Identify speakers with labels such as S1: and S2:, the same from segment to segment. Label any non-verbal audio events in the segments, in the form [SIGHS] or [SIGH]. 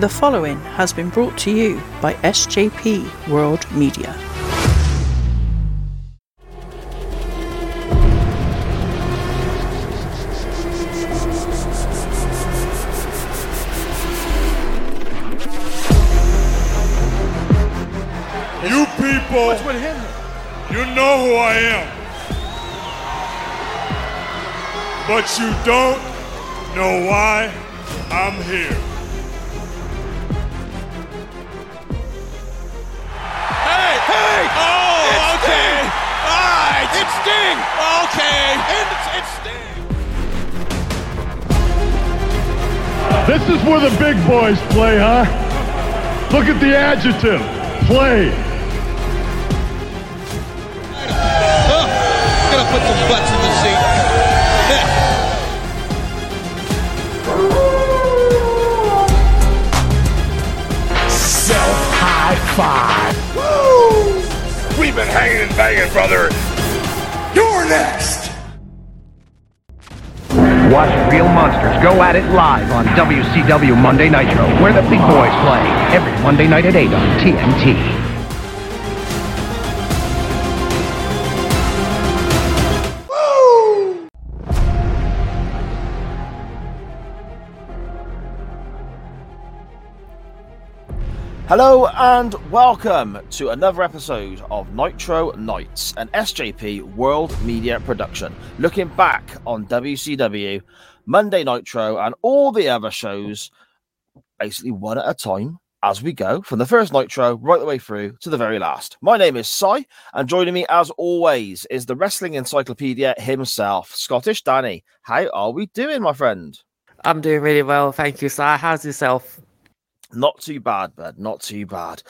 S1: The following has been brought to you by SJP World Media.
S2: You people,
S3: What's with him?
S2: you know who I am. But you don't know why I'm here.
S3: Sting!
S2: okay.
S3: And it's, it's Sting!
S4: This is where the big boys play, huh? Look at the adjective. Play.
S3: Oh, gonna put some butts in the seat.
S4: Self high five.
S2: We've been hanging and banging, brother. You're next.
S5: Watch Real Monsters go at it live on WCW Monday Nitro, where the big boys play every Monday night at 8 on TNT.
S6: Hello and welcome to another episode of Nitro Nights, an SJP World Media production, looking back on WCW, Monday Nitro, and all the other shows, basically one at a time as we go from the first Nitro right the way through to the very last. My name is Cy, and joining me as always is the wrestling encyclopedia himself, Scottish Danny. How are we doing, my friend?
S7: I'm doing really well, thank you, sir. How's yourself?
S6: Not too bad, bud. Not too bad.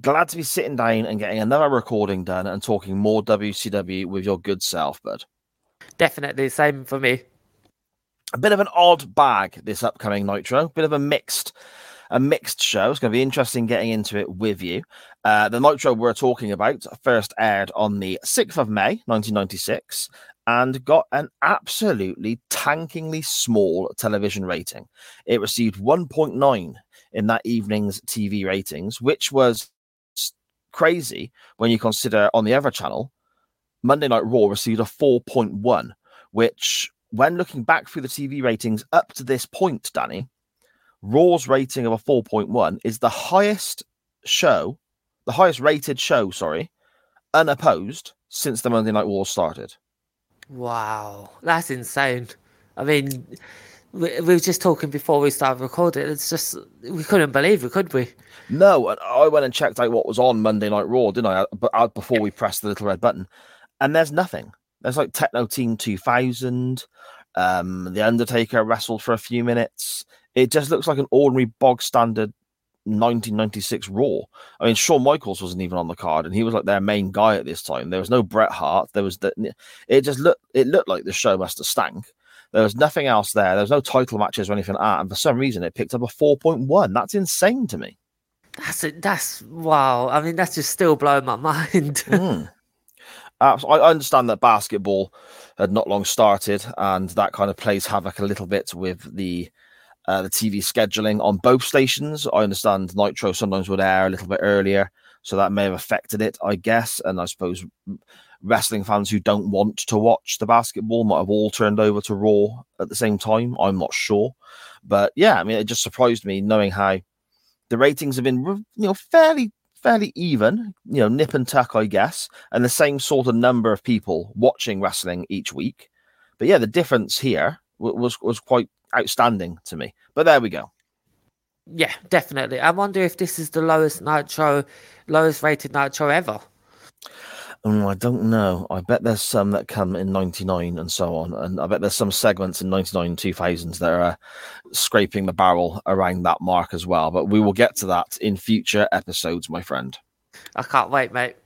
S6: Glad to be sitting down and getting another recording done and talking more WCW with your good self, bud.
S7: Definitely same for me.
S6: A bit of an odd bag this upcoming Nitro. Bit of a mixed, a mixed show. It's going to be interesting getting into it with you. Uh, the Nitro we're talking about first aired on the 6th of May, 1996, and got an absolutely tankingly small television rating. It received 1.9 in that evening's TV ratings, which was crazy when you consider on the other channel, Monday Night Raw received a 4.1, which, when looking back through the TV ratings up to this point, Danny, Raw's rating of a 4.1 is the highest show, the highest rated show, sorry, unopposed since the Monday Night War started.
S7: Wow, that's insane. I mean, we, we were just talking before we started recording. It's just we couldn't believe it, could we?
S6: No, and I went and checked out what was on Monday Night Raw, didn't I? But uh, before we pressed the little red button, and there's nothing. There's like Techno Team 2000. Um, the Undertaker wrestled for a few minutes. It just looks like an ordinary bog standard 1996 Raw. I mean, Shawn Michaels wasn't even on the card, and he was like their main guy at this time. There was no Bret Hart. There was the. It just looked. It looked like the show must have stank. There was nothing else there. There was no title matches or anything like that. And for some reason, it picked up a 4.1. That's insane to me.
S7: That's it. That's wow. I mean, that's just still blowing my [LAUGHS] mind.
S6: Mm. Uh, so I I understand that basketball had not long started, and that kind of plays havoc a little bit with the uh, the TV scheduling on both stations. I understand Nitro sometimes would air a little bit earlier, so that may have affected it, I guess. And I suppose wrestling fans who don't want to watch the basketball might have all turned over to Raw at the same time. I'm not sure, but yeah, I mean, it just surprised me knowing how the ratings have been, you know, fairly fairly even, you know, nip and tuck, I guess, and the same sort of number of people watching wrestling each week. But yeah, the difference here wa- was was quite outstanding to me. But there we go.
S7: yeah, definitely. I wonder if this is the lowest Nitro, lowest rated Nitro ever.
S6: Mm, I don't know. I bet there's some that come in '99 and so on, and I bet there's some segments in '99, 2000s that are scraping the barrel around that mark as well. But we will get to that in future episodes, my friend.
S7: I can't wait, mate.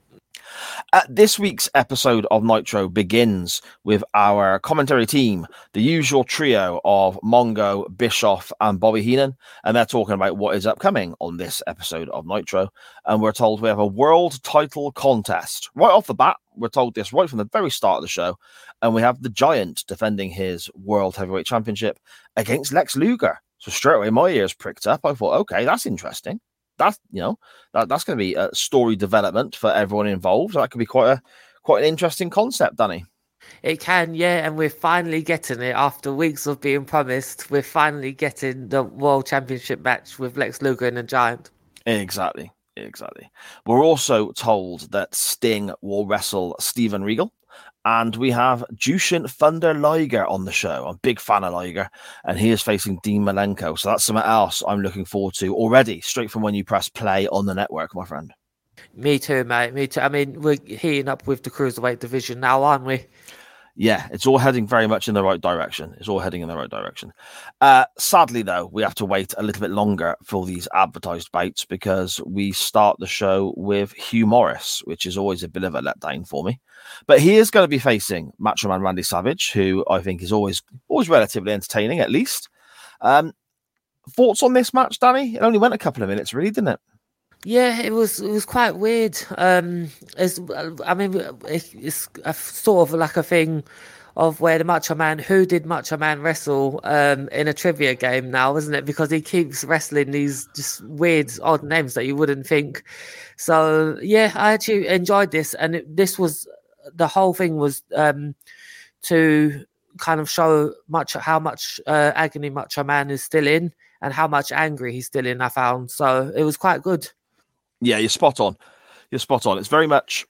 S6: Uh, this week's episode of Nitro begins with our commentary team, the usual trio of Mongo, Bischoff, and Bobby Heenan, and they're talking about what is upcoming on this episode of Nitro. And we're told we have a world title contest right off the bat. We're told this right from the very start of the show, and we have the Giant defending his World Heavyweight Championship against Lex Luger. So straight away, my ears pricked up. I thought, okay, that's interesting. That's you know that, that's going to be a story development for everyone involved. That could be quite a quite an interesting concept, Danny.
S7: It can, yeah, and we're finally getting it after weeks of being promised. We're finally getting the World Championship match with Lex Luger and a Giant.
S6: Exactly, exactly. We're also told that Sting will wrestle Steven Regal. And we have Jushin Thunder Liger on the show. I'm a big fan of Liger, and he is facing Dean Malenko. So that's something else I'm looking forward to already, straight from when you press play on the network, my friend.
S7: Me too, mate. Me too. I mean, we're heating up with the cruiserweight division now, aren't we?
S6: Yeah, it's all heading very much in the right direction. It's all heading in the right direction. Uh, sadly, though, we have to wait a little bit longer for these advertised bouts because we start the show with Hugh Morrus, which is always a bit of a letdown for me. But he is going to be facing Macho Man Randy Savage, who I think is always always relatively entertaining, at least. Um, thoughts on this match, Danny? It only went a couple of minutes, really, didn't it?
S7: Yeah, it was it was quite weird. Um, it's, I mean, it's a, sort of like a thing of where the Macho Man, who did Macho Man wrestle um, in a trivia game now, isn't it? Because he keeps wrestling these just weird, odd names that you wouldn't think. So yeah, I actually enjoyed this, and it, this was the whole thing was um, to kind of show much how much uh, agony Macho Man is still in, and how much angry he's still in. I found so it was quite good.
S6: Yeah, you're spot on. You're spot on. It's very much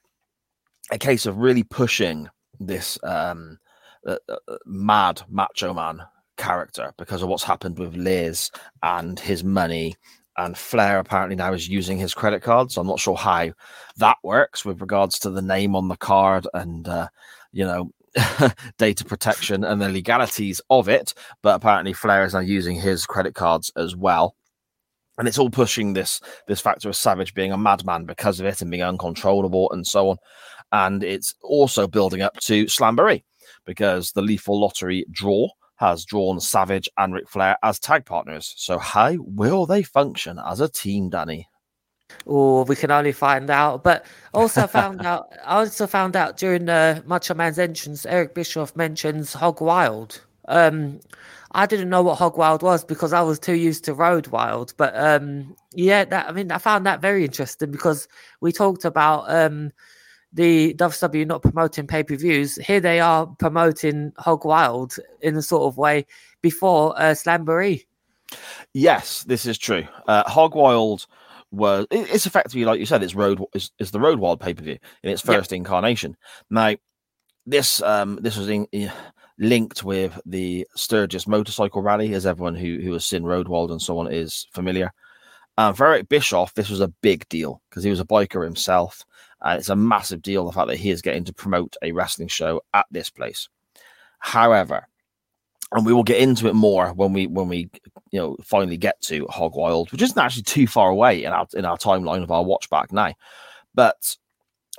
S6: a case of really pushing this um, uh, uh, mad macho man character because of what's happened with Liz and his money. And Flair apparently now is using his credit card. So I'm not sure how that works with regards to the name on the card and, uh, you know, [LAUGHS] data protection and the legalities of it. But apparently, Flair is now using his credit cards as well and it's all pushing this this factor of Savage being a madman because of it and being uncontrollable and so on. And it's also building up to Slamboree because the Lethal Lottery draw has drawn Savage and Ric Flair as tag partners. So how will they function as a team, Danny?
S7: Oh, we can only find out. But also [LAUGHS] found out. I also found out during the Macho Man's entrance, Eric Bischoff mentions Hog Wild. Um, I didn't know what Hog Wild was because I was too used to Road Wild. But um, yeah, that I mean, I found that very interesting because we talked about um, the WWE not promoting pay per views. Here they are promoting Hog Wild in a sort of way before uh, Slamboree.
S6: Yes, this is true. Uh, Hog Wild was it's effectively like you said, it's road is, is the Road Wild pay per view in its first yep. incarnation. Now, this um this was in, linked with the Sturgis motorcycle rally, as everyone who, who has seen Roadwild and so on is familiar. And for Eric Bischoff, this was a big deal because he was a biker himself. And it's a massive deal the fact that he is getting to promote a wrestling show at this place. However, and we will get into it more when we when we you know finally get to Hog Wild, which isn't actually too far away in our in our timeline of our watch back now. But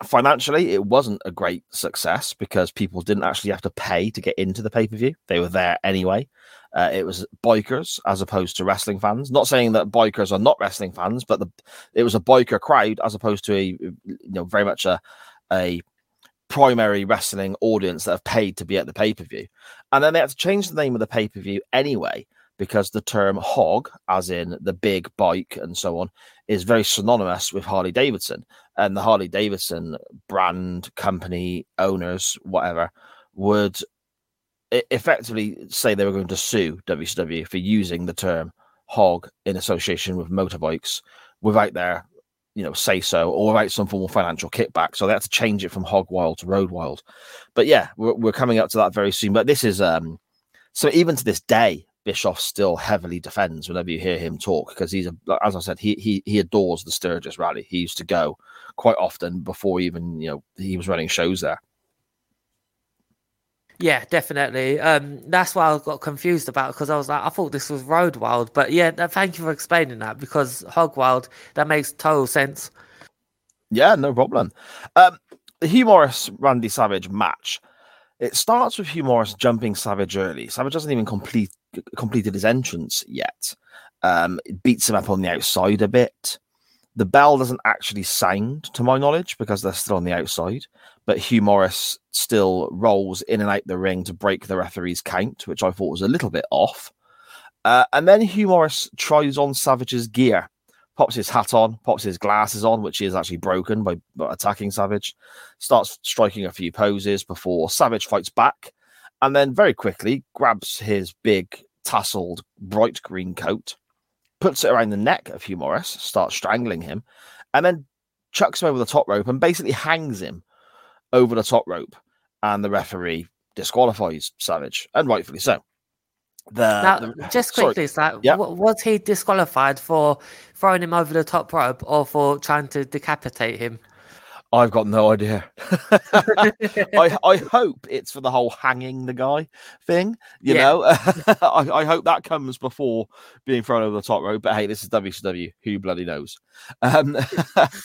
S6: financially, it wasn't a great success because people didn't actually have to pay to get into the pay per view. They were there anyway. Uh, it was bikers as opposed to wrestling fans. Not saying that bikers are not wrestling fans, but the, it was a biker crowd as opposed to a you know very much a a primary wrestling audience that have paid to be at the pay per view. And then they had to change the name of the pay per view anyway because the term hog, as in the big bike and so on, is very synonymous with Harley Davidson. And the Harley Davidson brand, company, owners, whatever, would effectively say they were going to sue WCW for using the term hog in association with motorbikes without their you know say so or without some form of financial kickback so they had to change it from hog wild to road wild but yeah we're, we're coming up to that very soon but this is um so even to this day Bischoff still heavily defends whenever you hear him talk because he's a, as I said, he he he adores the Sturgis rally. He used to go quite often before even you know he was running shows there.
S7: Yeah, definitely. Um, that's why I got confused about because I was like, I thought this was Road Wild, but yeah, thank you for explaining that because Hog Wild that makes total sense.
S6: Yeah, no problem. Um, the Hugh Morrus Randy Savage match. It starts with Hugh Morrus jumping Savage early. Savage doesn't even complete completed his entrance yet. Um, it beats him up on the outside a bit. The bell doesn't actually sound, to my knowledge, because they're still on the outside. But Hugh Morrus still rolls in and out the ring to break the referee's count, which I thought was a little bit off. Uh, and then Hugh Morrus tries on Savage's gear, pops his hat on, pops his glasses on, which he is actually broken by, by attacking Savage, starts striking a few poses before Savage fights back, and then very quickly grabs his big tasseled bright green coat, puts it around the neck of Hugh Morrus, starts strangling him, and then chucks him over the top rope and basically hangs him over the top rope. And the referee disqualifies Savage, and rightfully so. The,
S7: Now,
S6: the-
S7: just quickly, it's like,
S6: Yeah.
S7: wa- was he disqualified for throwing him over the top rope or for trying to decapitate him?
S6: I've got no idea. [LAUGHS] I, I hope it's for the whole hanging the guy thing. You
S7: Yeah.
S6: know, [LAUGHS] I, I hope that comes before being thrown over the top rope. But hey, this is WCW. Who bloody knows? Um,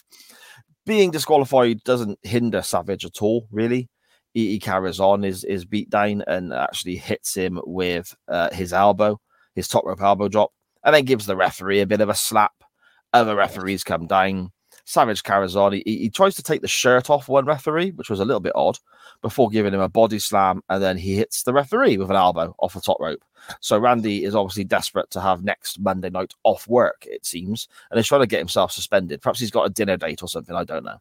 S6: [LAUGHS] being disqualified doesn't hinder Savage at all, really. He, he carries on his his beat down and actually hits him with uh, his elbow, his top rope elbow drop, and then gives the referee a bit of a slap. Other referees come down. Savage carries on. He, he tries to take the shirt off one referee, which was a little bit odd, before giving him a body slam, and then he hits the referee with an elbow off the top rope. So Randy is obviously desperate to have next Monday night off work, it seems, and he's trying to get himself suspended. Perhaps he's got a dinner date or something. I don't know.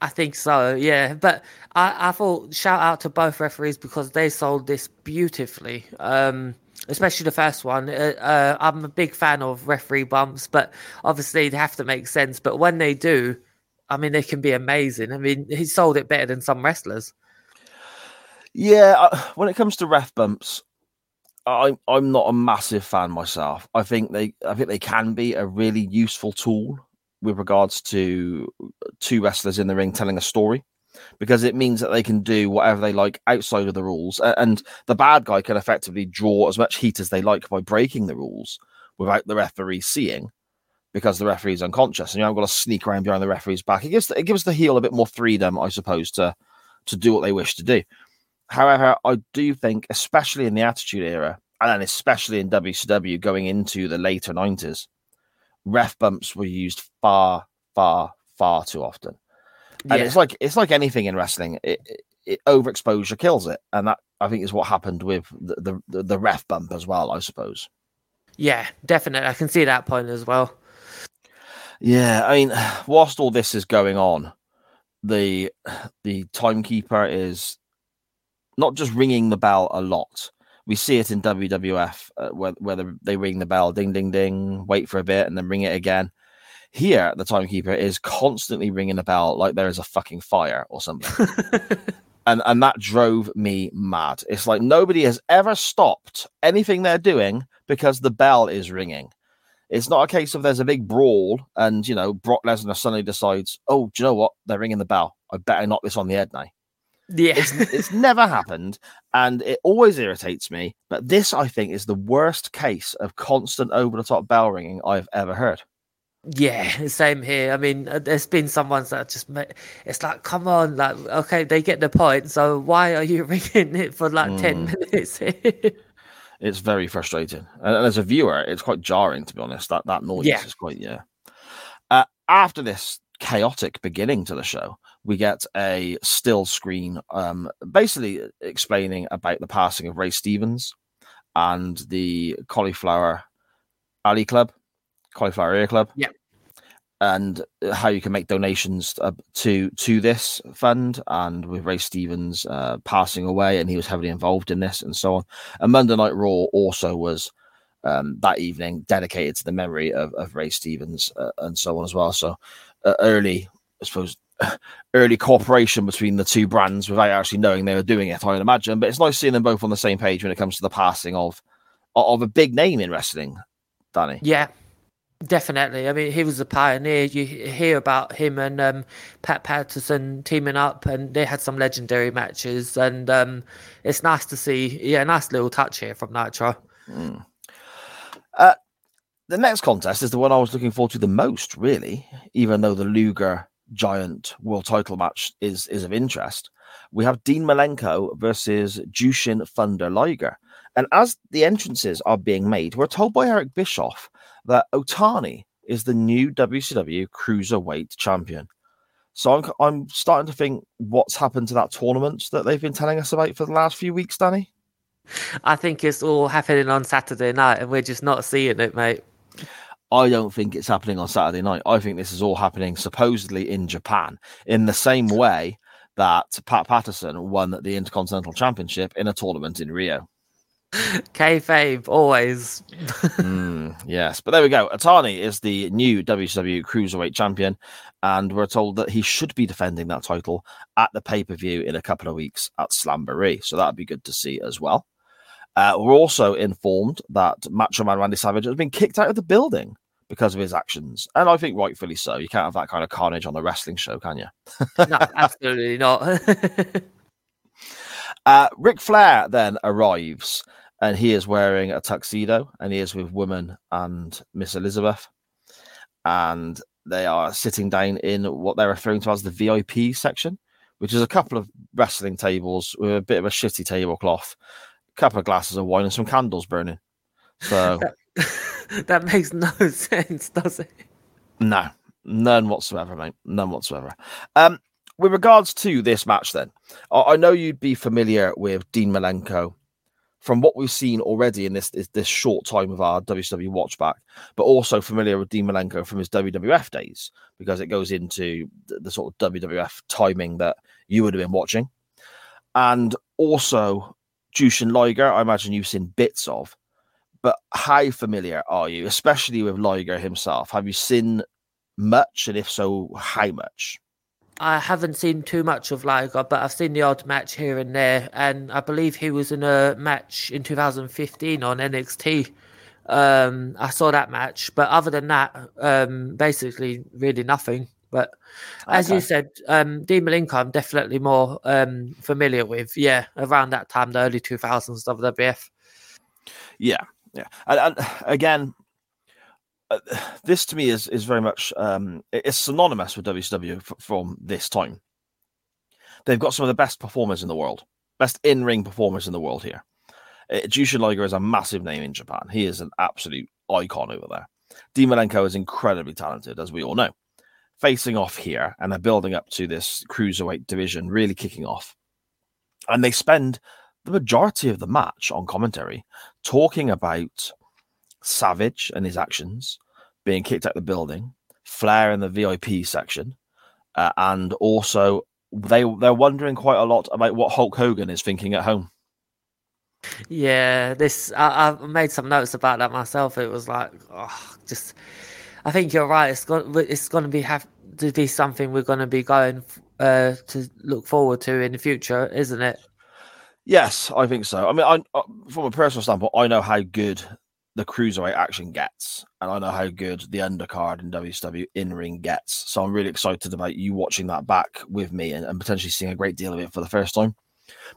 S7: I think so, yeah. But I, I thought shout out to both referees because they sold this beautifully. Um, especially the first one. Uh, uh, I'm a big fan of referee bumps, but obviously they have to make sense. But when they do, I mean, they can be amazing. I mean, he sold it better than some wrestlers.
S6: Yeah, uh, when it comes to ref bumps, I'm I'm not a massive fan myself. I think they I think they can be a really useful tool with regards to two wrestlers in the ring telling a story because it means that they can do whatever they like outside of the rules and the bad guy can effectively draw as much heat as they like by breaking the rules without the referee seeing because the referee's unconscious and you haven't got to sneak around behind the referee's back. It gives it gives the heel a bit more freedom, I suppose, to to do what they wish to do. However, I do think, especially in the Attitude Era, and then especially in WCW going into the later 90s, ref bumps were used far, far, far too often. And
S7: Yeah.
S6: it's like it's like anything in wrestling. It, it, it overexposure kills it, and that I think is what happened with the, the the ref bump as well. I suppose.
S7: Yeah, definitely. I can see that point as well.
S6: Yeah, I mean, whilst all this is going on, the the timekeeper is not just ringing the bell a lot. We see it in WWF uh, where where they ring the bell, ding ding ding, wait for a bit, and then ring it again. Here, the timekeeper is constantly ringing the bell like there is a fucking fire or something, [LAUGHS] and and that drove me mad. It's like nobody has ever stopped anything they're doing because the bell is ringing. It's not a case of there's a big brawl and you know Brock Lesnar suddenly decides, oh, do you know what? They're ringing the bell. I better knock this on the head now.
S7: Yeah.
S6: It's, it's never happened, and it always irritates me. But this, I think, is the worst case of constant over the top bell ringing I've ever heard.
S7: Yeah, same here. I mean, uh, there's been some ones that just ma- it's like, come on, like, okay, they get the point. So why are you [LAUGHS] ringing it for like ten minutes? [LAUGHS]
S6: It's very frustrating, and, and as a viewer, it's quite jarring to be honest. That that noise
S7: Yeah.
S6: is quite yeah. Uh, after this chaotic beginning to the show, we get a still screen, um, basically explaining about the passing of Ray Stevens and the Cauliflower Alley Club, Cauliflower Ear Club.
S7: Yeah.
S6: And how you can make donations uh, to to this fund, and with Ray Stevens uh, passing away, and he was heavily involved in this, and so on. And Monday Night Raw also was um, that evening dedicated to the memory of, of Ray Stevens uh, and so on as well. So uh, early, I suppose, [LAUGHS] early cooperation between the two brands without actually knowing they were doing it. I would imagine, but it's nice seeing them both on the same page when it comes to the passing of of a big name in wrestling. Danny,
S7: yeah, definitely. I mean, he was a pioneer. You hear about him and um, Pat Patterson teaming up, and they had some legendary matches. And um, it's nice to see. Yeah, nice little touch here from Nitro.
S6: the next contest is the one I was looking forward to the most, really, even though the Luger Giant World Title match is is of interest. We have Dean Malenko versus Jushin Thunder Liger. And as the entrances are being made, we're told by Eric Bischoff that Otani is the new WCW Cruiserweight Champion. So I'm, I'm starting to think what's happened to that tournament that they've been telling us about for the last few weeks, Danny.
S7: I think it's all happening on Saturday night, and we're just not seeing it, mate.
S6: I don't think it's happening on Saturday night. I think this is all happening supposedly in Japan, in the same way that Pat Patterson won the Intercontinental Championship in a tournament in Rio. [LAUGHS]
S7: Kayfabe, always.
S6: mm, yes, but there we go. Otani is the new WCW Cruiserweight Champion, and we're told that he should be defending that title at the pay per view in a couple of weeks at Slamboree. So that'd be good to see as well. Uh, we're also informed that Macho Man Randy Savage has been kicked out of the building because of his actions, and I think rightfully so. You can't have that kind of carnage on a wrestling show, can you? [LAUGHS]
S7: no, absolutely not. [LAUGHS]
S6: uh, Ric Flair then arrives and he is wearing a tuxedo and he is with woman and Miss Elizabeth. And they are sitting down in what they're referring to as the VIP section, which is a couple of wrestling tables with a bit of a shitty tablecloth, a couple of glasses of wine, and some candles burning. So [LAUGHS]
S7: that, [LAUGHS] that makes no [LAUGHS] sense, does it?
S6: No, none whatsoever, mate. None whatsoever. Um, with regards to this match, then, I know you'd be familiar with Dean Malenko from what we've seen already in this this short time of our WCW watch back, but also familiar with Dean Malenko from his WWF days because it goes into the, the, sort of WWF timing that you would have been watching, and also Jushin Liger. I imagine you've seen bits of, but how familiar are you, especially with Liger himself? Have you seen much, and if so, how much?
S7: I haven't seen too much of Liger, but I've seen the odd match here and there, and I believe he was in a match in 2015 on NXT. Um, I saw that match, but other than that, um, basically really nothing. But as okay. you said, um, Dean Malenko, I'm definitely more um, familiar with. Yeah, around that time, the early 2000s WWF.
S6: Yeah, yeah, and, and again, uh, [SIGHS] this to me is is very much um, it's synonymous with WCW f- from this time. They've got some of the best performers in the world, best in ring performers in the world here. Uh, Jushin Liger is a massive name in Japan. He is an absolute icon over there. Dean is incredibly talented, as we all know. Facing off here, and they're building up to this cruiserweight division, really kicking off. And they spend the majority of the match on commentary talking about Savage and his actions, being kicked out the building, Flair in the VIP section, uh, and also they they're wondering quite a lot about what Hulk Hogan is thinking at home.
S7: Yeah, this I, I made some notes about that myself. It was like, oh, just I think you're right. It's going it's going to be have to be something we're going to be going uh, to look forward to in the future, isn't it?
S6: Yes, I think so. I mean, I, uh, from a personal standpoint, I know how good the cruiserweight action gets, and I know how good the undercard in WCW in ring gets. So I'm really excited about you watching that back with me and, and, potentially seeing a great deal of it for the first time.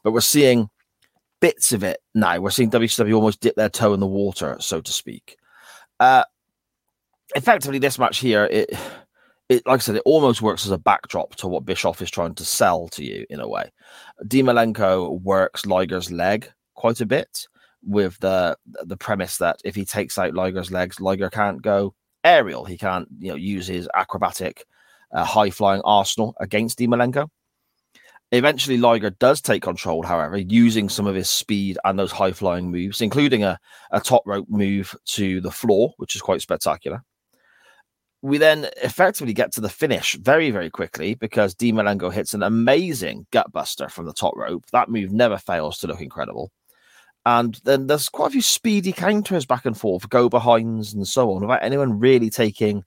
S6: But we're seeing bits of it now. We're seeing WCW almost dip their toe in the water, so to speak. Uh, effectively, this match here, it, it like I said, it almost works as a backdrop to what Bischoff is trying to sell to you in a way. Dean Malenko works Liger's leg quite a bit with the the premise that if he takes out Liger's legs, Liger can't go aerial. He can't, you know, use his acrobatic, uh, high flying arsenal against Dean Malenko. Eventually, Liger does take control, however, using some of his speed and those high flying moves, including a, a top rope move to the floor, which is quite spectacular. We then effectively get to the finish very, very quickly because Dean Malenko hits an amazing gutbuster from the top rope. That move never fails to look incredible. And then there's quite a few speedy counters back and forth, go behinds and so on, without anyone really taking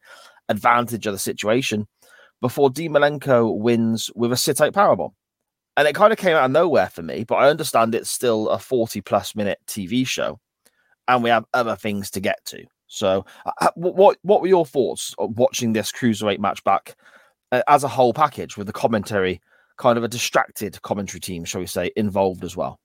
S6: advantage of the situation before Dean Malenko wins with a sit out powerbomb. And it kind of came out of nowhere for me, but I understand it's still a 40 plus minute TV show and we have other things to get to. So, uh, uh what what were your thoughts watching this cruiserweight match back uh, as a whole package with the commentary, kind of a distracted commentary team, shall we say, involved as well?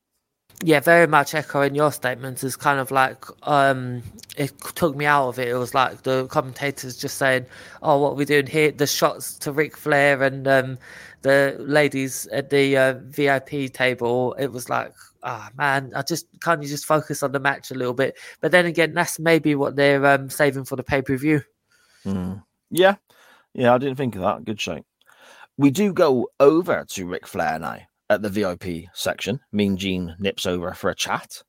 S7: Yeah, very much echoing your statements. Is kind of like um, it took me out of it. It was like the commentators just saying, "Oh, what are we doing here?" The shots to Ric Flair and um, the ladies at the uh, VIP table. It was like, ah, oh, man, I just can't you just focus on the match a little bit. But then again, that's maybe what they're um, saving for the pay per view.
S6: Mm. Yeah, yeah, I didn't think of that. Good show. We do go over to Ric Flair now at the VIP section. Mean Gene nips over for a chat.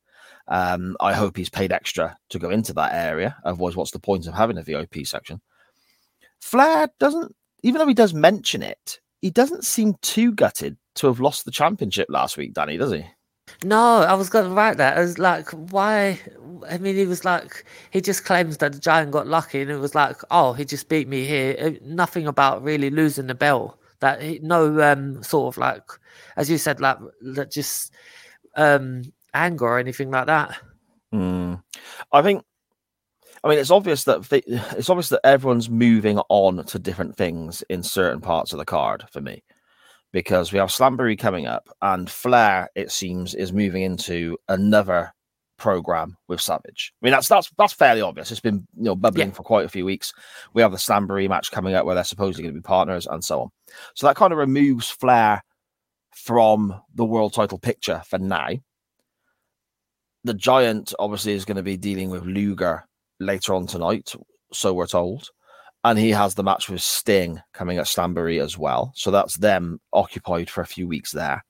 S6: Um, I hope he's paid extra to go into that area. Otherwise, what's the point of having a VIP section? Flair doesn't, even though he does mention it, he doesn't seem too gutted to have lost the championship last week, Danny, does he?
S7: No, I was going to write that. I was like, why? I mean, he was like, he just claims that the Giant got lucky, and it was like, oh, he just beat me here. Uh, Nothing about really losing the belt. That no um sort of like, as you said, like that just um anger or anything like that.
S6: Mm. I think. I mean, it's obvious that it's obvious that everyone's moving on to different things in certain parts of the card for me, because we have Slamboree coming up, and Flair, it seems, is moving into another program with Savage. I mean, that's that's that's fairly obvious. It's been you know bubbling
S7: Yeah.
S6: for quite a few weeks. We have the Slamboree match coming up where they're supposedly going to be partners and so on. So that kind of removes Flair from the world title picture for now. The Giant obviously is going to be dealing with Luger later on tonight, so we're told. And he has the match with Sting coming at Slamboree as well. So that's them occupied for a few weeks there.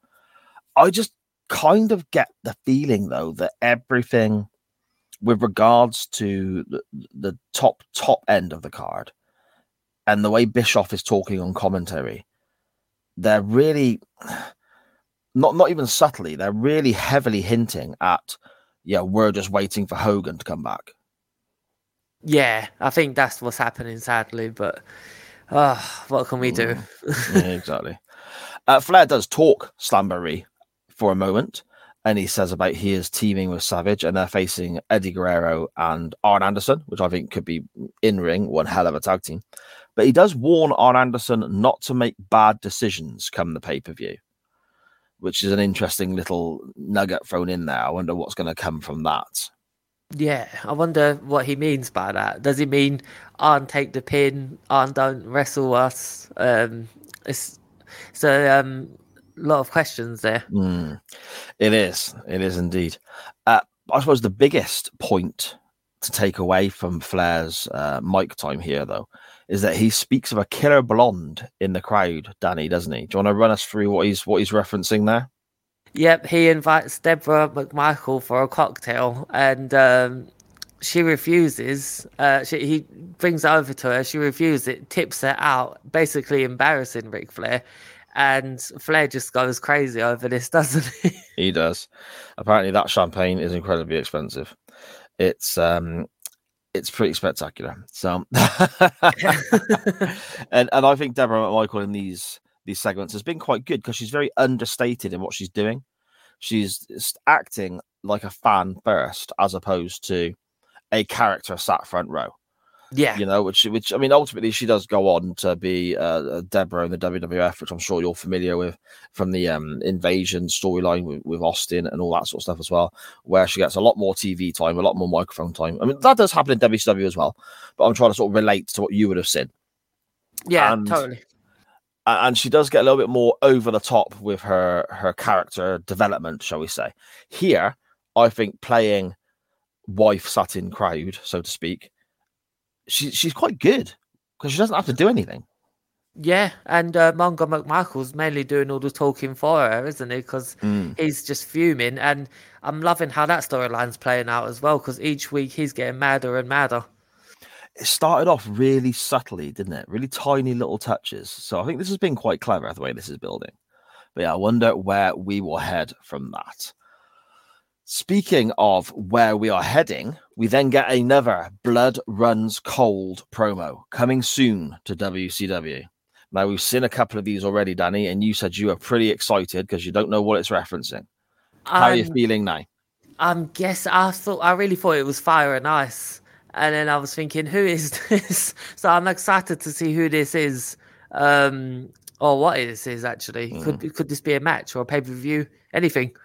S6: I just kind of get the feeling though that everything with regards to the, the top top end of the card and the way Bischoff is talking on commentary, they're really not not even subtly, they're really heavily hinting at yeah, we're just waiting for Hogan to come back.
S7: Yeah, I think that's what's happening, sadly. But uh, what can we do?
S6: yeah, exactly. Uh, Flair does talk Slamboree for a moment, and he says about he is teaming with Savage, and they're facing Eddie Guerrero and Arn Anderson, which I think could be in ring one hell of a tag team. But he does warn Arn Anderson not to make bad decisions come the pay per view, which is an interesting little nugget thrown in there. I wonder what's going to come from that.
S7: Yeah, I wonder what he means by that. Does he mean Arn take the pin, Arn don't wrestle us? Um, so um, lot of questions there.
S6: Mm, it is. It is indeed. Uh, I suppose the biggest point to take away from Flair's uh, mic time here, though, is that he speaks of a killer blonde in the crowd. Danny, doesn't he? Do you want to run us through what he's what he's referencing there?
S7: Yep, he invites Debra McMichael for a cocktail, and um, she refuses. Uh, she, he brings it over to her. She refuses it, tips her out, basically embarrassing Ric Flair. And Flair just goes crazy over this, [LAUGHS] doesn't he?
S6: He does. Apparently, that champagne is incredibly expensive. It's um, it's pretty spectacular. So, [LAUGHS] and and I think Debra McMichael in these these segments has been quite good because she's very understated in what she's doing. She's acting like a fan first, as opposed to a character sat front row.
S7: Yeah,
S6: You know, which which I mean, ultimately she does go on to be uh, Debra in the WWF, which I'm sure you're familiar with from the um, invasion storyline with, with Austin and all that sort of stuff as well, where she gets a lot more TV time, a lot more microphone time. I mean, that does happen in WCW as well, but I'm trying to sort of relate to what you would have seen.
S7: yeah,
S6: and-
S7: totally.
S6: And she does get a little bit more over the top with her her character development, shall we say? Here, I think playing wife sat in crowd, so to speak, she she's quite good because she doesn't have to do anything.
S7: Yeah, and uh, Mongo McMichael's mainly doing all the talking for her, isn't he? Because he's just fuming, and I'm loving how that storyline's playing out as well. Because each week he's getting madder and madder.
S6: It started off really subtly, didn't it? Really tiny little touches. So I think this has been quite clever the way this is building. But yeah, I wonder where we will head from that. Speaking of where we are heading, we then get another Blood Runs Cold promo coming soon to WCW. Now, we've seen a couple of these already, Danny, and you said you were pretty excited because you don't know what it's referencing. How are you feeling now?
S7: I'm guess I thought I really thought it was Fire and Ice, and then I was thinking, who is [LAUGHS] this? So I'm excited to see who this is, um, or what this is actually. Could could this be a match or a pay per view? Anything?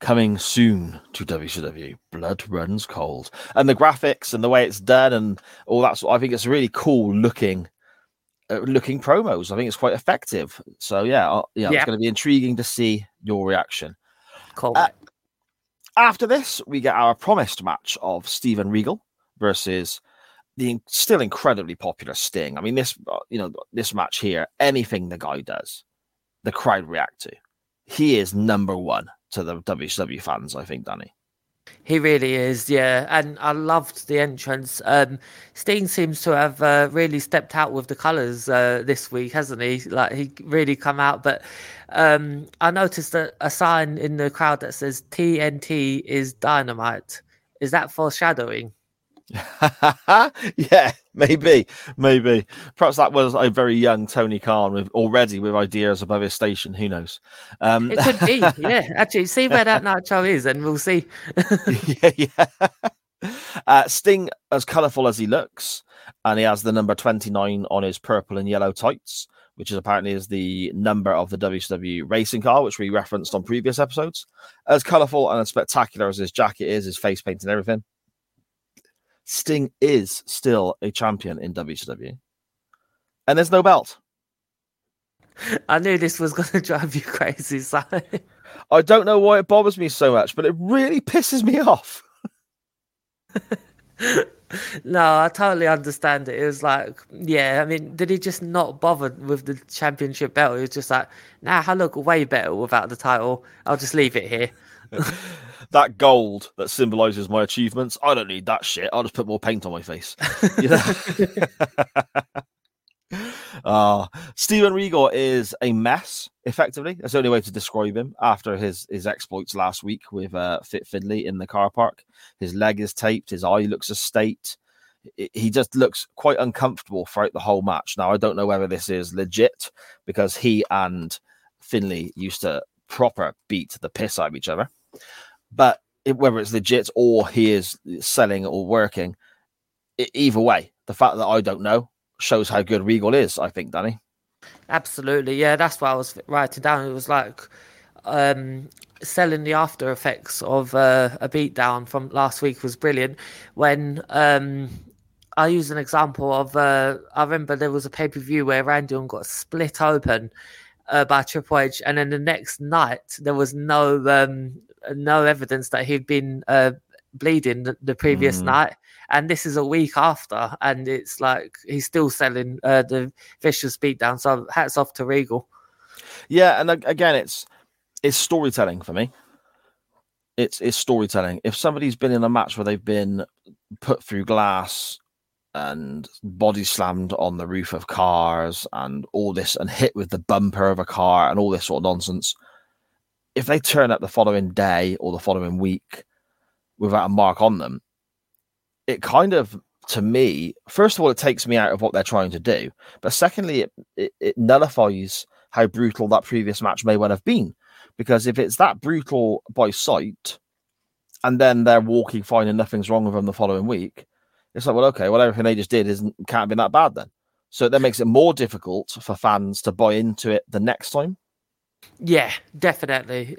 S6: Coming soon to WCW. Blood runs cold, and the graphics and the way it's done and all that. Sort, I think it's really cool looking, uh, looking promos. I think it's quite effective. So yeah, uh, yeah,
S7: Yeah.
S6: it's going to be intriguing to see your reaction.
S7: Cool.
S6: Uh, After this, we get our promised match of Steven Regal versus the still incredibly popular Sting. I mean, this uh, you know this match here, anything the guy does, the crowd react to. he is number one to the WCW fans. I think, Danny.
S7: He really is, yeah. And I loved the entrance. Um, Sting seems to have uh, really stepped out with the colours uh, this week, hasn't he? Like he really come out. But um, I noticed a, a sign in the crowd that says TNT is dynamite. Is that foreshadowing? [LAUGHS]
S6: yeah, maybe, maybe. Perhaps that was a very young Tony Khan with already with ideas above his station. Who knows?
S7: Um... It could be. [LAUGHS] Yeah, actually, see where that nitro is, and we'll see.
S6: yeah, yeah. [LAUGHS] Uh, Sting, as colourful as he looks, and he has the number twenty-nine on his purple and yellow tights, which is apparently is the number of the WCW racing car, which we referenced on previous episodes. As colourful and as spectacular as his jacket is, his face paint and everything Sting is still a champion in WCW. And there's no belt. [LAUGHS]
S7: I knew this was going [LAUGHS] to drive you crazy. [LAUGHS]
S6: I don't know why it bothers me so much, but it really pisses me off.
S7: no, I totally understand it. It was like, yeah, I mean, did he just not bother with the championship belt? He was just like, nah, I look way better without the title. I'll just leave it here.
S6: That gold that symbolizes my achievements. I don't need that shit. I'll just put more paint on my face. [LAUGHS] You know. uh, [LAUGHS] Steven Regal is a mess, effectively. That's the only way to describe him after his, his exploits last week with uh, Fit Finlay in the car park. His leg is taped, his eye looks a state. He just looks quite uncomfortable throughout the whole match. Now, I don't know whether this is legit because he and Finlay used to proper beat the piss out of each other. But it, whether it's legit or he is selling or working, it, either way, the fact that I don't know shows how good Regal is. I think, Danny.
S7: Absolutely, yeah. That's why I was writing down. It was like um, selling the after effects of uh, a beatdown from last week was brilliant. When um, I use an example of, uh, I remember there was a pay per view where Randy Orton got split open uh, by Triple H, and then the next night there was no um, no evidence that he'd been uh, bleeding the, the previous mm. night, and this is a week after, and it's like he's still selling uh, the vicious beatdown. So hats off to Regal.
S6: Yeah, and again, it's it's storytelling for me. It's it's storytelling. If somebody's been in a match where they've been put through glass and body slammed on the roof of cars and all this and hit with the bumper of a car and all this sort of nonsense if they turn up the following day or the following week without a mark on them, it kind of, to me, first of all, it takes me out of what they're trying to do. But secondly, it, it, it nullifies how brutal that previous match may well have been. Because if it's that brutal by sight, and then they're walking fine and nothing's wrong with them the following week, it's like, well, okay, well, everything they just did isn't can't have been that bad then. So that makes it more difficult for fans to buy into it the next time.
S7: Yeah, definitely.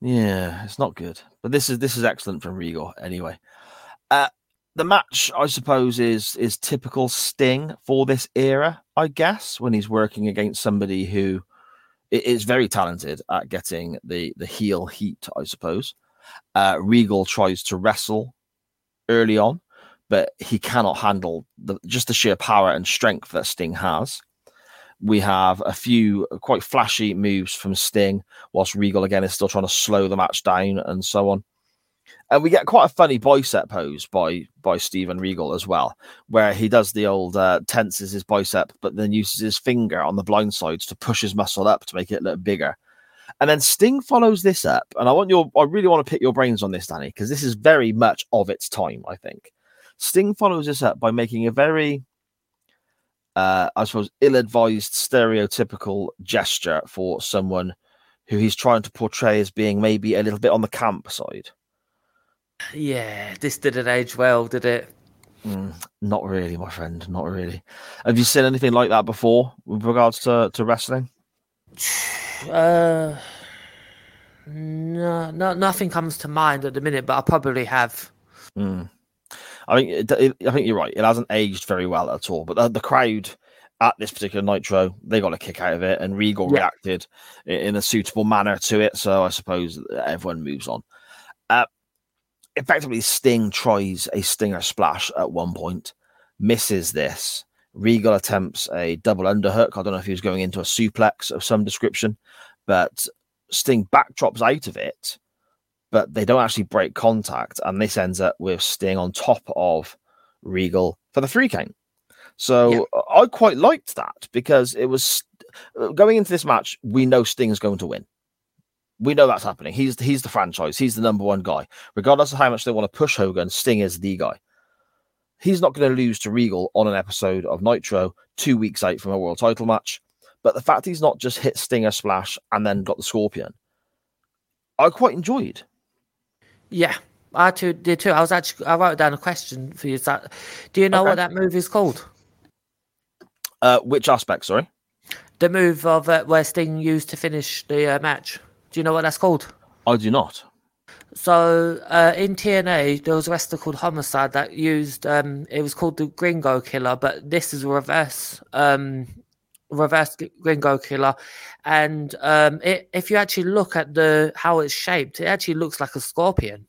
S6: Yeah, it's not good, but this is this is excellent from Regal anyway. Uh, the match, I suppose, is is typical Sting for this era, I guess, when he's working against somebody who is very talented at getting the the heel heat, I suppose. Uh, Regal tries to wrestle early on, but he cannot handle the, just the sheer power and strength that Sting has. We have a few quite flashy moves from Sting, whilst Regal again is still trying to slow the match down and so on. And we get quite a funny bicep pose by by Steven Regal as well, where he does the old uh, tenses his bicep, but then uses his finger on the blind sides to push his muscle up to make it look bigger. And then Sting follows this up, and I want your I really want to pick your brains on this, Danny, because this is very much of its time. I think Sting follows this up by making a very uh, I suppose, ill advised, stereotypical gesture for someone who he's trying to portray as being maybe a little bit on the camp side.
S7: Yeah, this didn't age well, did it?
S6: Mm, not really, my friend. Not really. Have you seen anything like that before with regards to, to wrestling? [SIGHS]
S7: Uh, no, no, nothing comes to mind at the minute, but I probably have.
S6: Mm. I think it, it, I think you're right. It hasn't aged very well at all. But the, the crowd at this particular Nitro, they got a kick out of it, and Regal yeah. reacted in a suitable manner to it. So I suppose everyone moves on. Uh, effectively, Sting tries a Stinger splash at one point, misses this, Regal attempts a double underhook. I don't know if he was going into a suplex of some description, but Sting backdrops out of it, but they don't actually break contact, and this ends up with Sting on top of Regal for the three count. So
S7: Yeah.
S6: I quite liked that because it was uh, going into this match. We know Sting's going to win. We know that's happening. He's he's the franchise. He's the number one guy. Regardless of how much they want to push Hogan, Sting is the guy. He's not going to lose to Regal on an episode of Nitro two weeks out from a world title match. But the fact he's not just hit Stinger splash and then got the Scorpion, I quite enjoyed.
S7: Yeah, I too did too. I was actually I wrote down a question for you. Is that, do you know
S6: Okay.
S7: what that move is called?
S6: Uh, which aspect? Sorry,
S7: The move of uh, where Sting used to finish the uh, match. Do you know what that's called?
S6: I do not.
S7: So uh, in TNA, there was a wrestler called Homicide that used. Um, it was called the Gringo Killer, but this is a reverse, um, reverse Gringo Killer. And um, it, if you actually look at the how it's shaped, it actually looks like a scorpion.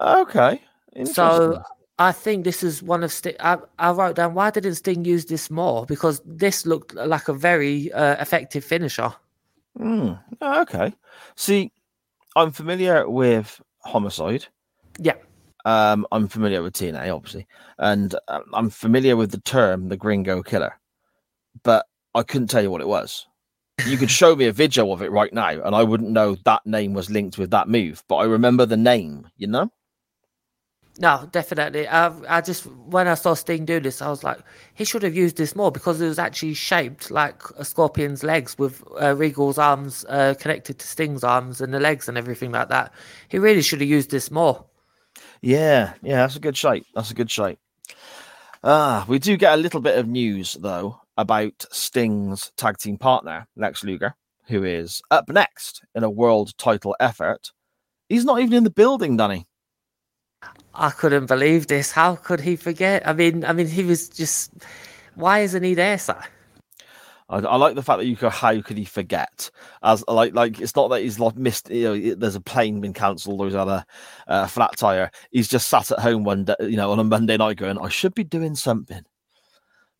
S6: Okay,
S7: So. I think this is one of Sting. I, I wrote down why didn't Sting use this more because this looked like a very uh, effective finisher.
S6: Hmm, okay. See, I'm familiar with Homicide.
S7: Yeah.
S6: Um, I'm familiar with TNA, obviously, and um, I'm familiar with the term the Gringo Killer, but I couldn't tell you what it was. You could show me a video of it right now, and I wouldn't know that name was linked with that move, but I remember the name. You know?
S7: No, definitely. I, I just when I saw Sting do this, I was like, he should have used this more because it was actually shaped like a scorpion's legs with uh, Regal's arms uh, connected to Sting's arms and the legs and everything like that. He really should have used this more.
S6: Yeah, yeah, that's a good shape. That's a good shape. Ah, we do get a little bit of news though about Sting's tag team partner, Lex Luger, who is up next in a world title effort. He's not even in the building, Danny.
S7: I couldn't believe this. How could he forget? I mean, I mean, he was just. Why isn't he there, sir?
S6: I, I like the fact that you go, how could he forget? As like, like it's not that he's like missed. You know, it- there's a plane been cancelled There's had a, a flat tire. He's just sat at home one day, you know, on a Monday night, going, I should be doing something.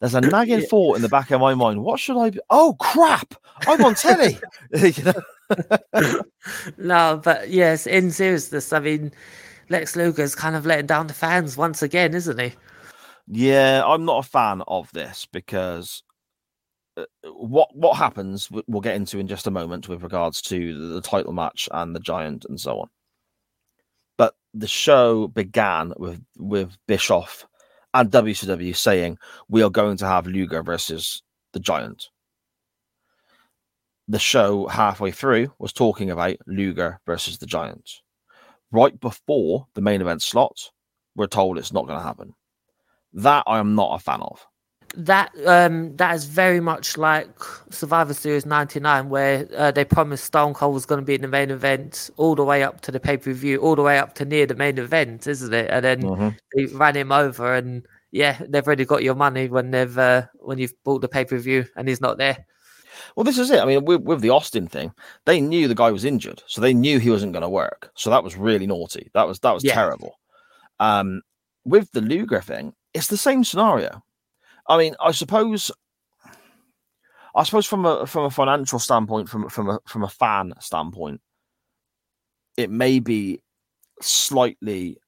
S6: There's a nagging
S7: Yeah.
S6: thought in the back of my mind. What should I be? Oh crap! I'm on telly. [LAUGHS] [LAUGHS]
S7: No, but yes, in seriousness, I mean, Lex Luger's kind of letting down the fans once again, isn't he?
S6: Yeah, I'm not a fan of this because uh, what what happens we'll get into in just a moment with regards to the title match and the giant and so on. But the show began with with Bischoff and WCW saying we are going to have Luger versus the giant. The show halfway through was talking about Luger versus the giant. Right before the main event slot, we're told it's not going to happen. That I am not a fan of.
S7: That um, that is very much like Survivor Series '99, where uh, they promised Stone Cold was going to be in the main event all the way up to the pay per view, all the way up to near the main event, isn't it? And then they ran him over, and yeah, they've already got your money when they've uh, when you've bought the pay per view, and he's not there.
S6: Well, this is it. I mean, with, with the Austin thing, they knew the guy was injured, so they knew he wasn't going to work. So that was really naughty. That was that was
S7: Yeah.
S6: terrible. Um, with the Luger thing, it's the same scenario. I mean, I suppose, I suppose from a from a financial standpoint, from from a from a fan standpoint, it may be slightly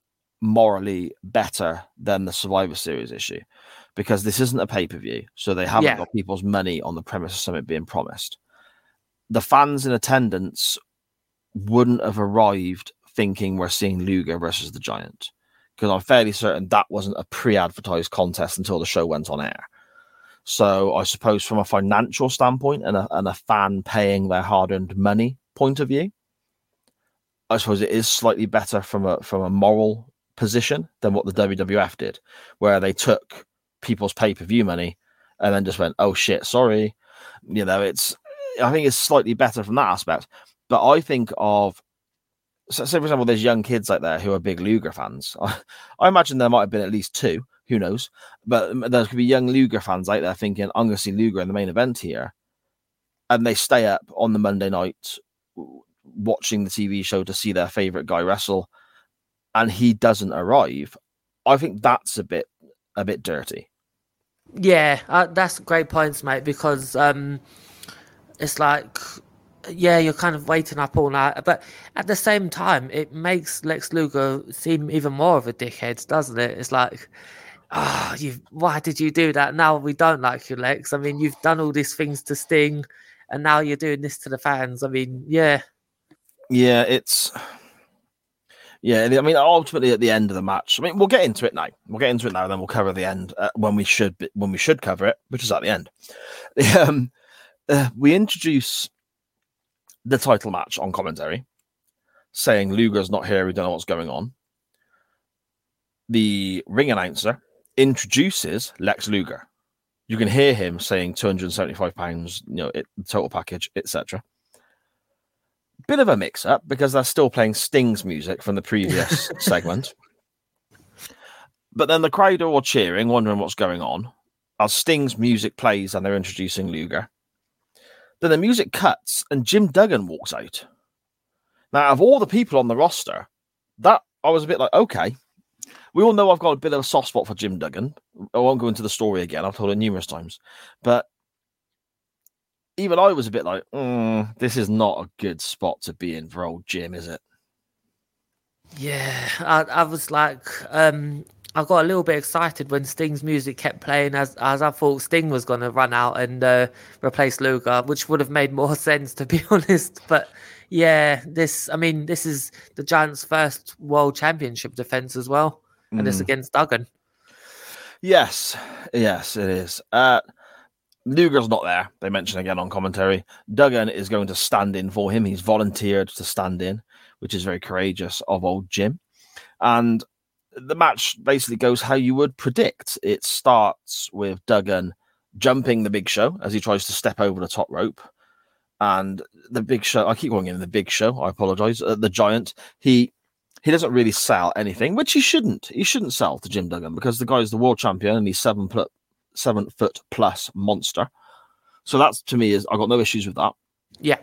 S6: morally better than the Survivor Series issue because this isn't a pay per view, so they haven't
S7: Yeah.
S6: got people's money on the premise of something being promised. The fans in attendance wouldn't have arrived thinking we're seeing Luger versus the Giant because I'm fairly certain that wasn't a pre-advertised contest until the show went on air. So I suppose from a financial standpoint and a, and a fan paying their hard-earned money point of view, I suppose it is slightly better from a from a moral position than what the WWF did, where they took people's pay-per-view money and then just went, "Oh shit, sorry." You know, it's I think it's slightly better from that aspect. But I think of so say for example, there's young kids out there who are big Luger fans. I, [LAUGHS] I imagine there might have been at least two. Who knows? But there could be young Luger fans out there thinking, "I'm going to see Luger in the main event here," and they stay up on the Monday night watching the TV show to see their favorite guy wrestle, and he doesn't arrive. I think that's a bit a bit dirty.
S7: Yeah, uh, that's great points, mate. Because um, it's like, yeah, you're kind of waiting up all night, but at the same time, it makes Lex Luger seem even more of a dickhead, doesn't it? It's like, ah, oh, you, why did you do that? Now we don't like you, Lex. I mean, you've done all these things to Sting, and now you're doing this to the fans. I mean, yeah,
S6: yeah, it's. Yeah, I mean, ultimately at the end of the match, I mean, we'll get into it now. We'll get into it now, and then we'll cover the end uh, when we should when we should cover it, which is at the end. [LAUGHS] Um, uh, we introduce the title match on commentary, saying Luger's not here. We don't know what's going on. The ring announcer introduces Lex Luger. You can hear him saying 275 pounds, you know, it, total package, etc bit of a mix up because they're still playing Sting's music from the previous [LAUGHS] segment. But then the crowd are all cheering, wondering what's going on as Sting's music plays and they're introducing Luger. Then the music cuts and Jim Duggan walks out. Now, of all the people on the roster, that I was a bit like, okay. We all know I've got a bit of a soft spot for Jim Duggan. I won't go into the story again. I've told it numerous times. But even I was a bit like, mm, this is not a good spot to be in for old Jim, is it?
S7: Yeah, I, I was like, um, I got a little bit excited when Sting's music kept playing, as as I thought Sting was going to run out and uh, replace Luger, which would have made more [LAUGHS] sense to be [LAUGHS] honest. But yeah, this, I mean, this is the Giants' first World Championship defense as well, and mm. it's against Duggan.
S6: Yes, yes, it is. Uh, Luger's not there. They mention again on commentary. Duggan is going to stand in for him. He's volunteered to stand in, which is very courageous of old Jim. And the match basically goes how you would predict. It starts with Duggan jumping the big show as he tries to step over the top rope. And the big show, I keep calling him the big show. I apologize. Uh, the giant, he he doesn't really sell anything, which he shouldn't. He shouldn't sell to Jim Duggan because the guy's the world champion and he's seven foot seven foot plus monster. So that's to me is I got no issues with that.
S7: Yeah.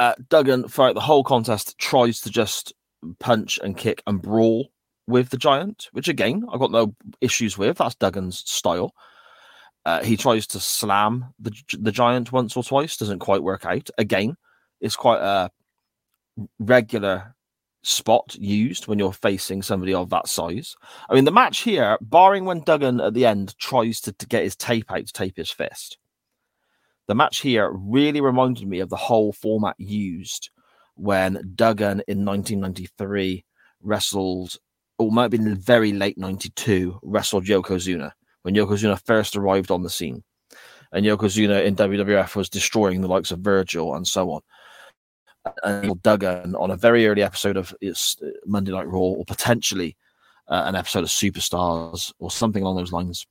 S6: Uh, Duggan throughout the whole contest tries to just punch and kick and brawl with the giant, which again I've got no issues with. That's Duggan's style. Uh, he tries to slam the the giant once or twice, doesn't quite work out. Again, it's quite a regular spot used when you're facing somebody of that size. I mean, the match here, barring when Duggan at the end tries to, to get his tape out to tape his fist, the match here really reminded me of the whole format used when Duggan in 1993 wrestled, or might have been very late 92, wrestled Yokozuna when Yokozuna first arrived on the scene. And Yokozuna in WWF was destroying the likes of Virgil and so on and Duggan on a very early episode of uh, Monday Night Raw, or potentially uh, an episode of Superstars or something along those lines.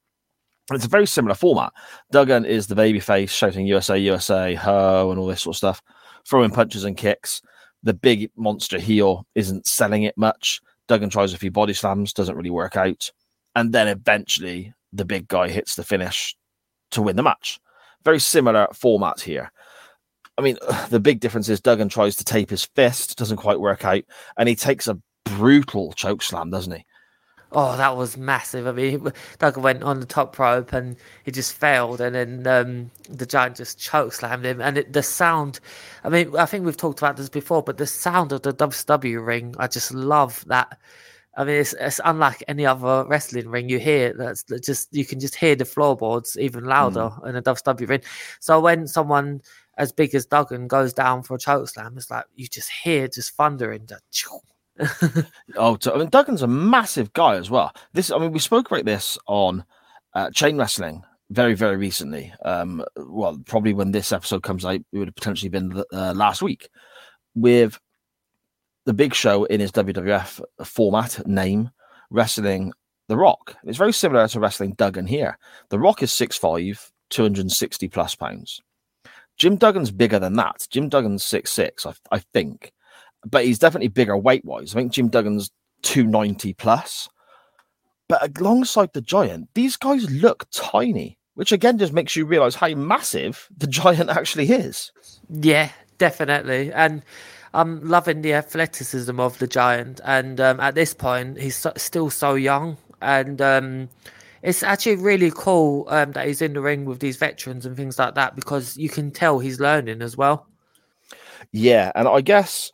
S6: It's a very similar format. Duggan is the babyface shouting USA, USA, ho, and all this sort of stuff, throwing punches and kicks. The big monster heel isn't selling it much. Duggan tries a few body slams, doesn't really work out. And then eventually the big guy hits the finish to win the match. Very similar format here. I mean, [SIGHS] the big difference is Duggan tries to tape his fist, doesn't quite work out, and he takes a brutal choke slam, doesn't he?
S7: Oh, that was massive. I mean, [LAUGHS] Duggan went on the top rope and he just failed, and then um, the giant just choke slammed him. And it, the sound, I mean, I think we've talked about this before, but the sound of the WCW ring, I just love that. I mean, it's, it's unlike any other wrestling ring. You hear that's just you can just hear the floorboards even louder mm. in a WCW ring. So when someone as big as Duggan goes down for a choke slam, it's like you just hear just thundering.
S6: Oh, I mean, Duggan's a massive guy as well. This, I mean, we spoke about this on uh, chain wrestling very, very recently. Um, well, probably when this episode comes out, it would have potentially been uh, last week with the Big Show in his WWF format name wrestling The Rock. It's very similar to wrestling Duggan here. The Rock is 6'5, 260 plus pounds. Jim Duggan's bigger than that. Jim Duggan's six six, I, I think, but he's definitely bigger weight wise. I think Jim Duggan's 290 plus. But alongside the giant, these guys look tiny, which again just makes you realize how massive the giant [LAUGHS] actually is.
S7: Yeah, definitely. And I'm loving the athleticism of the giant. And um, at this point, he's so, still so young. And um, it's actually really cool um, that he's in the ring with these veterans and things like that because you can tell he's learning as well.
S6: Yeah, and I guess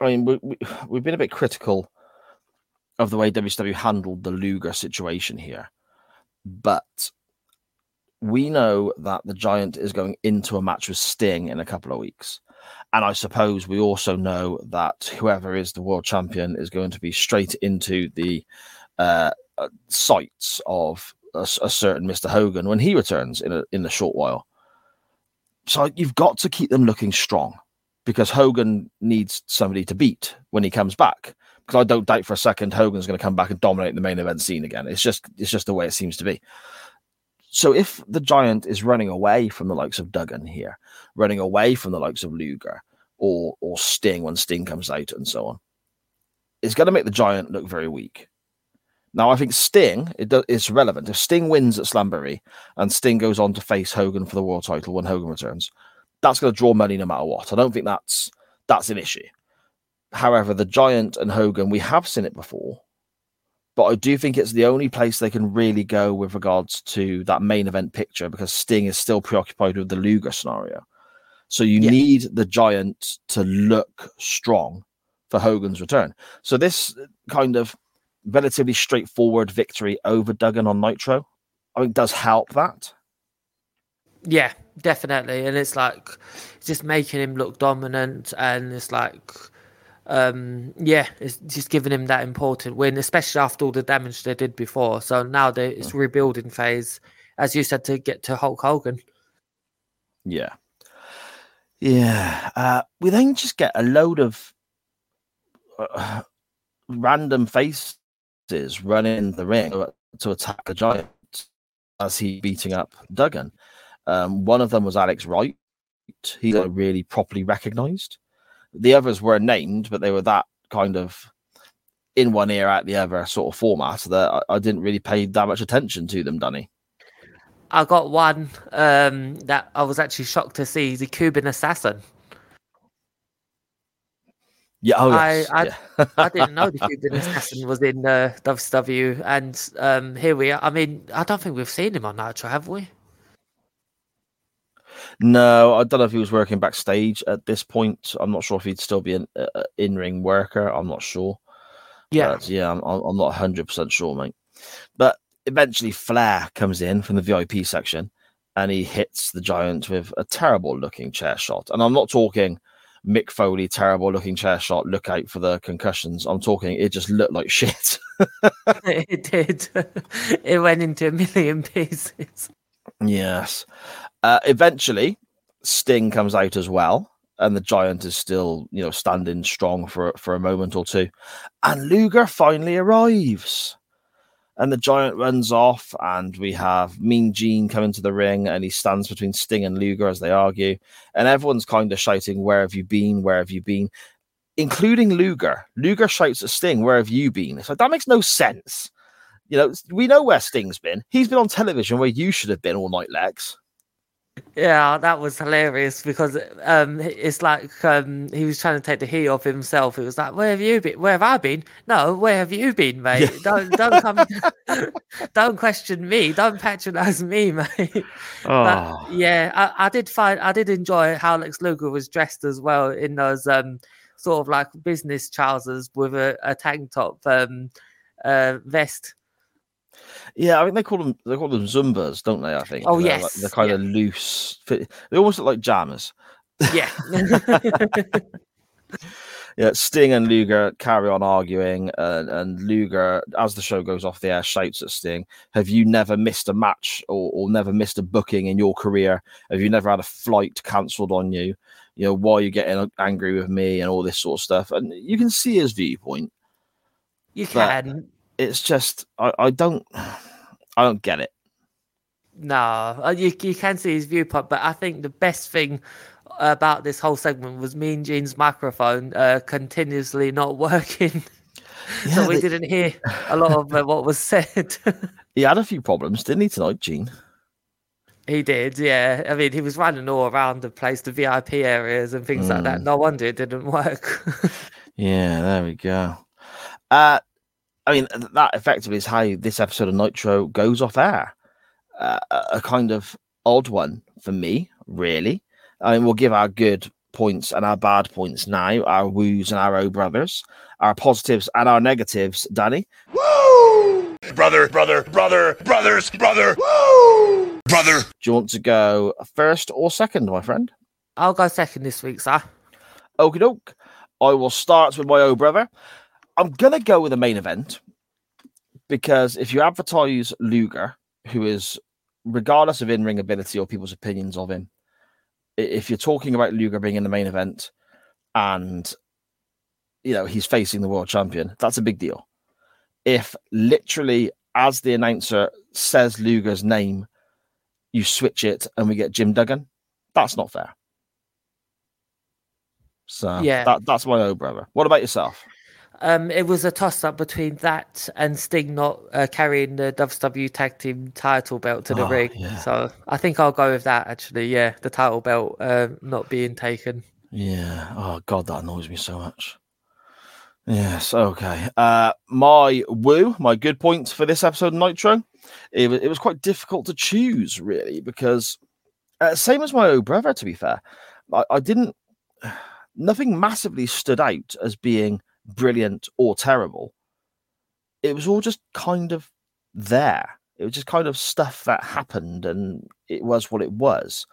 S6: I mean we, we, [SIGHS] we've been a bit critical of the way WCW handled the Luger situation here, but we know that the Giant is going into a match with Sting in a couple of weeks. And I suppose we also know that whoever is the world champion is going to be straight into the uh, uh sights of a, a, certain Mr. Hogan when he returns in a in a short while. So you've got to keep them looking strong because Hogan needs somebody to beat when he comes back. Because I don't doubt for a second Hogan's going to come back and dominate the main event scene again. It's just it's just the way it seems to be. So if the giant is running away from the likes of Duggan here, running away from the likes of Luger or or Sting when Sting comes out and so on, it's going to make the giant look very weak. Now I think Sting it do, it's relevant. If Sting wins at Slamboree and Sting goes on to face Hogan for the world title when Hogan returns, that's going to draw money no matter what. I don't think that's that's an issue. However, the Giant and Hogan, we have seen it before, but I do think it's the only place they can really go with regards to that main event picture because Sting is still preoccupied with the Luger scenario. So you yeah. need the Giant to look strong for Hogan's return. So this uh, kind of relatively straightforward victory over Duggan on Nitro, I think does help that.
S7: Yeah, definitely. And it's like just making him look dominant and it's like um, yeah, it's just giving him that important win, especially after all the damage they did before. So now they, it's rebuilding phase, as you said, to get to Hulk Hogan.
S6: Yeah, yeah. Uh, we then just get a load of uh, random faces running the ring to attack the giant as he beating up Duggan. Um, one of them was Alex Wright. He's not really properly recognized. The others were named, but they were that kind of in one ear out the other sort of format that I, I didn't really pay that much attention to them, Danny.
S7: I got one um, that I was actually shocked to see the Cuban assassin.
S6: Yeah, oh, yes.
S7: I I,
S6: yeah.
S7: I didn't know the Cuban assassin was in uh, WCW, and um, here we are. I mean, I don't think we've seen him on Nitro, have we?
S6: No, I don't know if he was working backstage at this point. I'm not sure if he'd still be an uh, in-ring worker. I'm not sure.
S7: Yeah,
S6: but, yeah, I'm, I'm not 100 percent sure, mate. But eventually, Flair comes in from the VIP section, and he hits the Giant with a terrible-looking chair shot. And I'm not talking Mick Foley terrible looking chair shot. Look out for the concussions. I'm talking. It just looked like [LAUGHS] shit. [LAUGHS]
S7: it did. [LAUGHS] It went into a million pieces.
S6: Yes. Uh, eventually, Sting comes out as well, and the Giant is still, you know, standing strong for for a moment or two, and Luger finally arrives, and the Giant runs off, and we have Mean Gene come into the ring, and he stands between Sting and Luger as they argue, and everyone's kind of shouting, "Where have you been? Where have you been?" Including Luger. Luger shouts at Sting, "Where have you been?" So that makes no sense. You know, we know where Sting's been. He's been on television where you should have been all night, Lex.
S7: Yeah, that was hilarious because um, it's like um, he was trying to take the heat off himself. It was like, "Where have you been? Where have I been? No, where have you been, mate? Yeah. Don't don't come, [LAUGHS] don't question me. Don't patronize me, [LAUGHS] mate." Oh. But, yeah, I, I, did find I did enjoy how Lex Luger was dressed as well in those um, sort of like business trousers with a, a tank top um, uh, vest.
S6: Yeah, I think they call them they call them Zubaz, don't they? I think.
S7: Oh
S6: they're
S7: yes,
S6: like, they're kind yeah. of loose. Fit. They almost look like jammers.
S7: Yeah. [LAUGHS]
S6: yeah, Sting and Luger carry on arguing, and, and Luger, as the show goes off the air, shouts at Sting, "Have you never missed a match or, or never missed a booking in your career? Have you never had a flight cancelled on you? You know, why are you getting angry with me and all this sort of stuff?" And you can see his viewpoint.
S7: You can
S6: it's just I, I don't I don't get it.
S7: No, uh, you you can see his viewpoint, but I think the best thing about this whole segment was Mean Gene's microphone uh, continuously not [LAUGHS] working. Yeah, so we they... didn't hear a lot of uh, what was said. [LAUGHS]
S6: he had a few problems, didn't he, tonight, Gene?
S7: He did, yeah. I mean, he was running all around the place, the VIP areas and things mm. like that. Mm. No wonder it didn't work. [LAUGHS]
S6: yeah, there we go. Uh, I mean, that effectively is how this episode of Nitro goes off air. Uh, a a kind of odd one for me, really. I mean, we'll give our good points and our bad points now, our woos and our oh brothers, our positives and our negatives. Danny,
S2: Woo! Brother, brother, brother, brothers, brother. Woo! Brother.
S6: do you want to go first or second, my friend?
S7: I'll go second this week, sir.
S6: Okie doke. I will start with my oh brother. I'm gonna go with the main event because if you advertise Luger, who is regardless of in-ring ability or people's opinions of him, if you're talking about Luger being in the main event and you know he's facing the world champion, that's a big deal. If literally as the announcer says Luger's name, you switch it and we get Jim Duggan, that's not fair. So
S7: Yeah.
S6: that, that's my old brother. What about yourself?
S7: Um, it was a toss up between that and Sting not uh, carrying the WCW Tag Team title belt to the
S6: Oh,
S7: ring.
S6: yeah.
S7: So I think I'll go with that actually. Yeah, the title belt uh, not being taken.
S6: Yeah. Oh God, that annoys me so much. Yes. Okay. Uh, my woo, my good points for this episode of Nitro. It was it was quite difficult to choose really because uh, same as my old brother. To be fair, I, I didn't. [SIGHS] Nothing massively stood out as being brilliant or terrible. It was all just kind of there. It was just kind of stuff that happened, and it was what it was.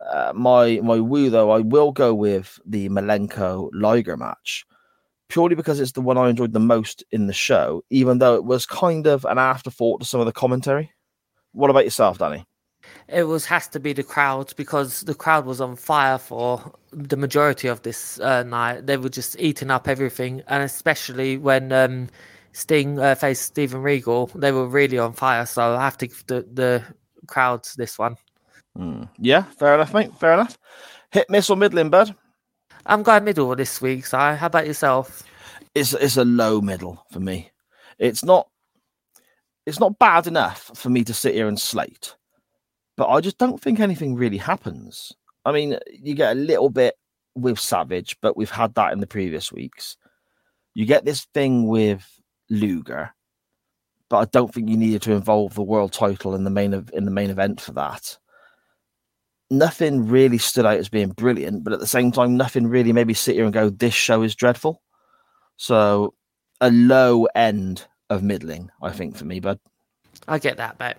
S6: Uh, my my woo though, I will go with the Malenko Liger match, purely because it's the one I enjoyed the most in the show, even though it was kind of an afterthought to some of the commentary. What about yourself, Danny?
S7: It was has to be the crowd because the crowd was on fire for the majority of this uh, night. They were just eating up everything, and especially when um, Sting uh, faced Steven Regal, they were really on fire. So I have to give the the crowds this one.
S6: Hmm. Yeah, fair enough, mate. Fair enough. Hit, miss, or middling, bud?
S7: I'm going middle this week. So how about yourself?
S6: It's it's a low middle for me. It's not it's not bad enough for me to sit here and slate, but I just don't think anything really happens. I mean, you get a little bit with Savage, but we've had that in the previous weeks. You get this thing with Luger, but I don't think you needed to involve the world title in the main of in the main event for that. Nothing really stood out as being brilliant, but at the same time, nothing really made me sit here and go, "This show is dreadful." So a low end of middling, I think, for me, bud.
S7: I get that, mate.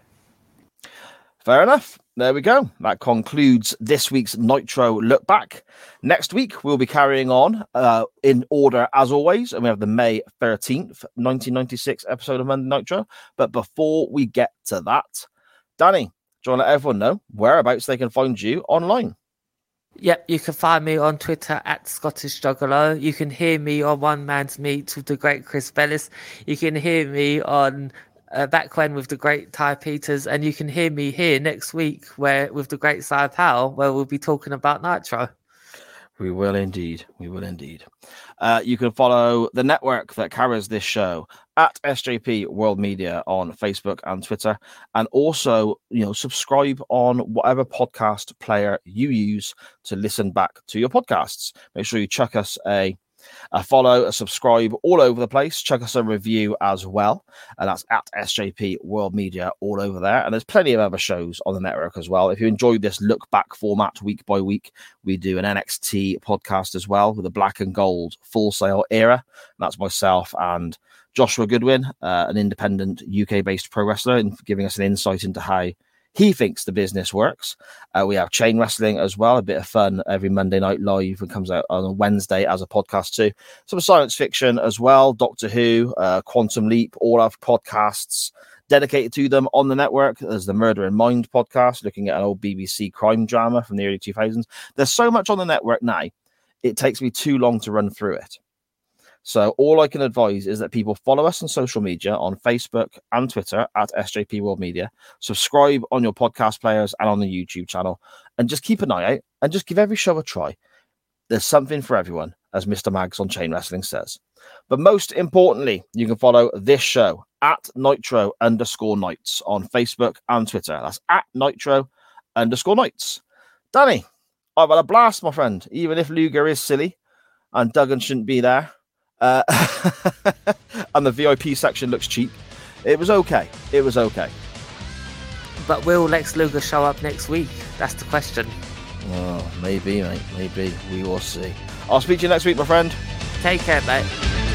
S6: Fair enough. There we go. That concludes this week's Nitro Look Back. Next week, we'll be carrying on uh, in order as always, and we have the May 13th, 1996 episode of Monday Nitro. But before we get to that, Danny, do you want to let everyone know whereabouts they can find you online?
S7: Yep, you can find me on Twitter at Scottish Juggalo. You can hear me on One Man's Meat with the great Chris Bellis. You can hear me on uh, Back When with the great Ty Peters. And you can hear me here next week where with the great Cy Powell, where we'll be talking about Nitro.
S6: We will indeed. We will indeed. Uh, you can follow the network that carries this show at SJP World Media on Facebook and Twitter, and also you know subscribe on whatever podcast player you use to listen back to your podcasts. Make sure you chuck us a a follow, a subscribe all over the place. Check us a review as well. And that's at SJP World Media all over there. And there's plenty of other shows on the network as well. If you enjoyed this look back format week by week, we do an NXT podcast as well with the black and gold Full Sail era. And that's myself and Joshua Goodwin, uh, an independent UK based pro wrestler, and giving us an insight into how he thinks the business works. Uh, we have chain wrestling as well, a bit of fun every Monday night live and comes out on a Wednesday as a podcast too. Some science fiction as well, Doctor Who, uh, Quantum Leap, all have podcasts dedicated to them on the network. There's the Murder in Mind podcast, looking at an old BBC crime drama from the early 2000s. There's so much on the network now, it takes me too long to run through it. So all I can advise is that people follow us on social media on Facebook and Twitter at SJP World Media. Subscribe on your podcast players and on the YouTube channel, and just keep an eye out and just give every show a try. There's something for everyone, as Mr. Mags on Chain Wrestling says. But most importantly, you can follow this show at Nitro underscore Nights on Facebook and Twitter. That's at Nitro underscore Nights. Danny, I've had a blast, my friend. Even if Luger is silly and Duggan shouldn't be there, uh, [LAUGHS] and the VIP section looks cheap. It was okay. It was okay.
S7: But will Lex Luger show up next week? That's the question.
S6: Oh, maybe, mate. Maybe we will see. I'll speak to you next week, my friend.
S7: Take care, mate.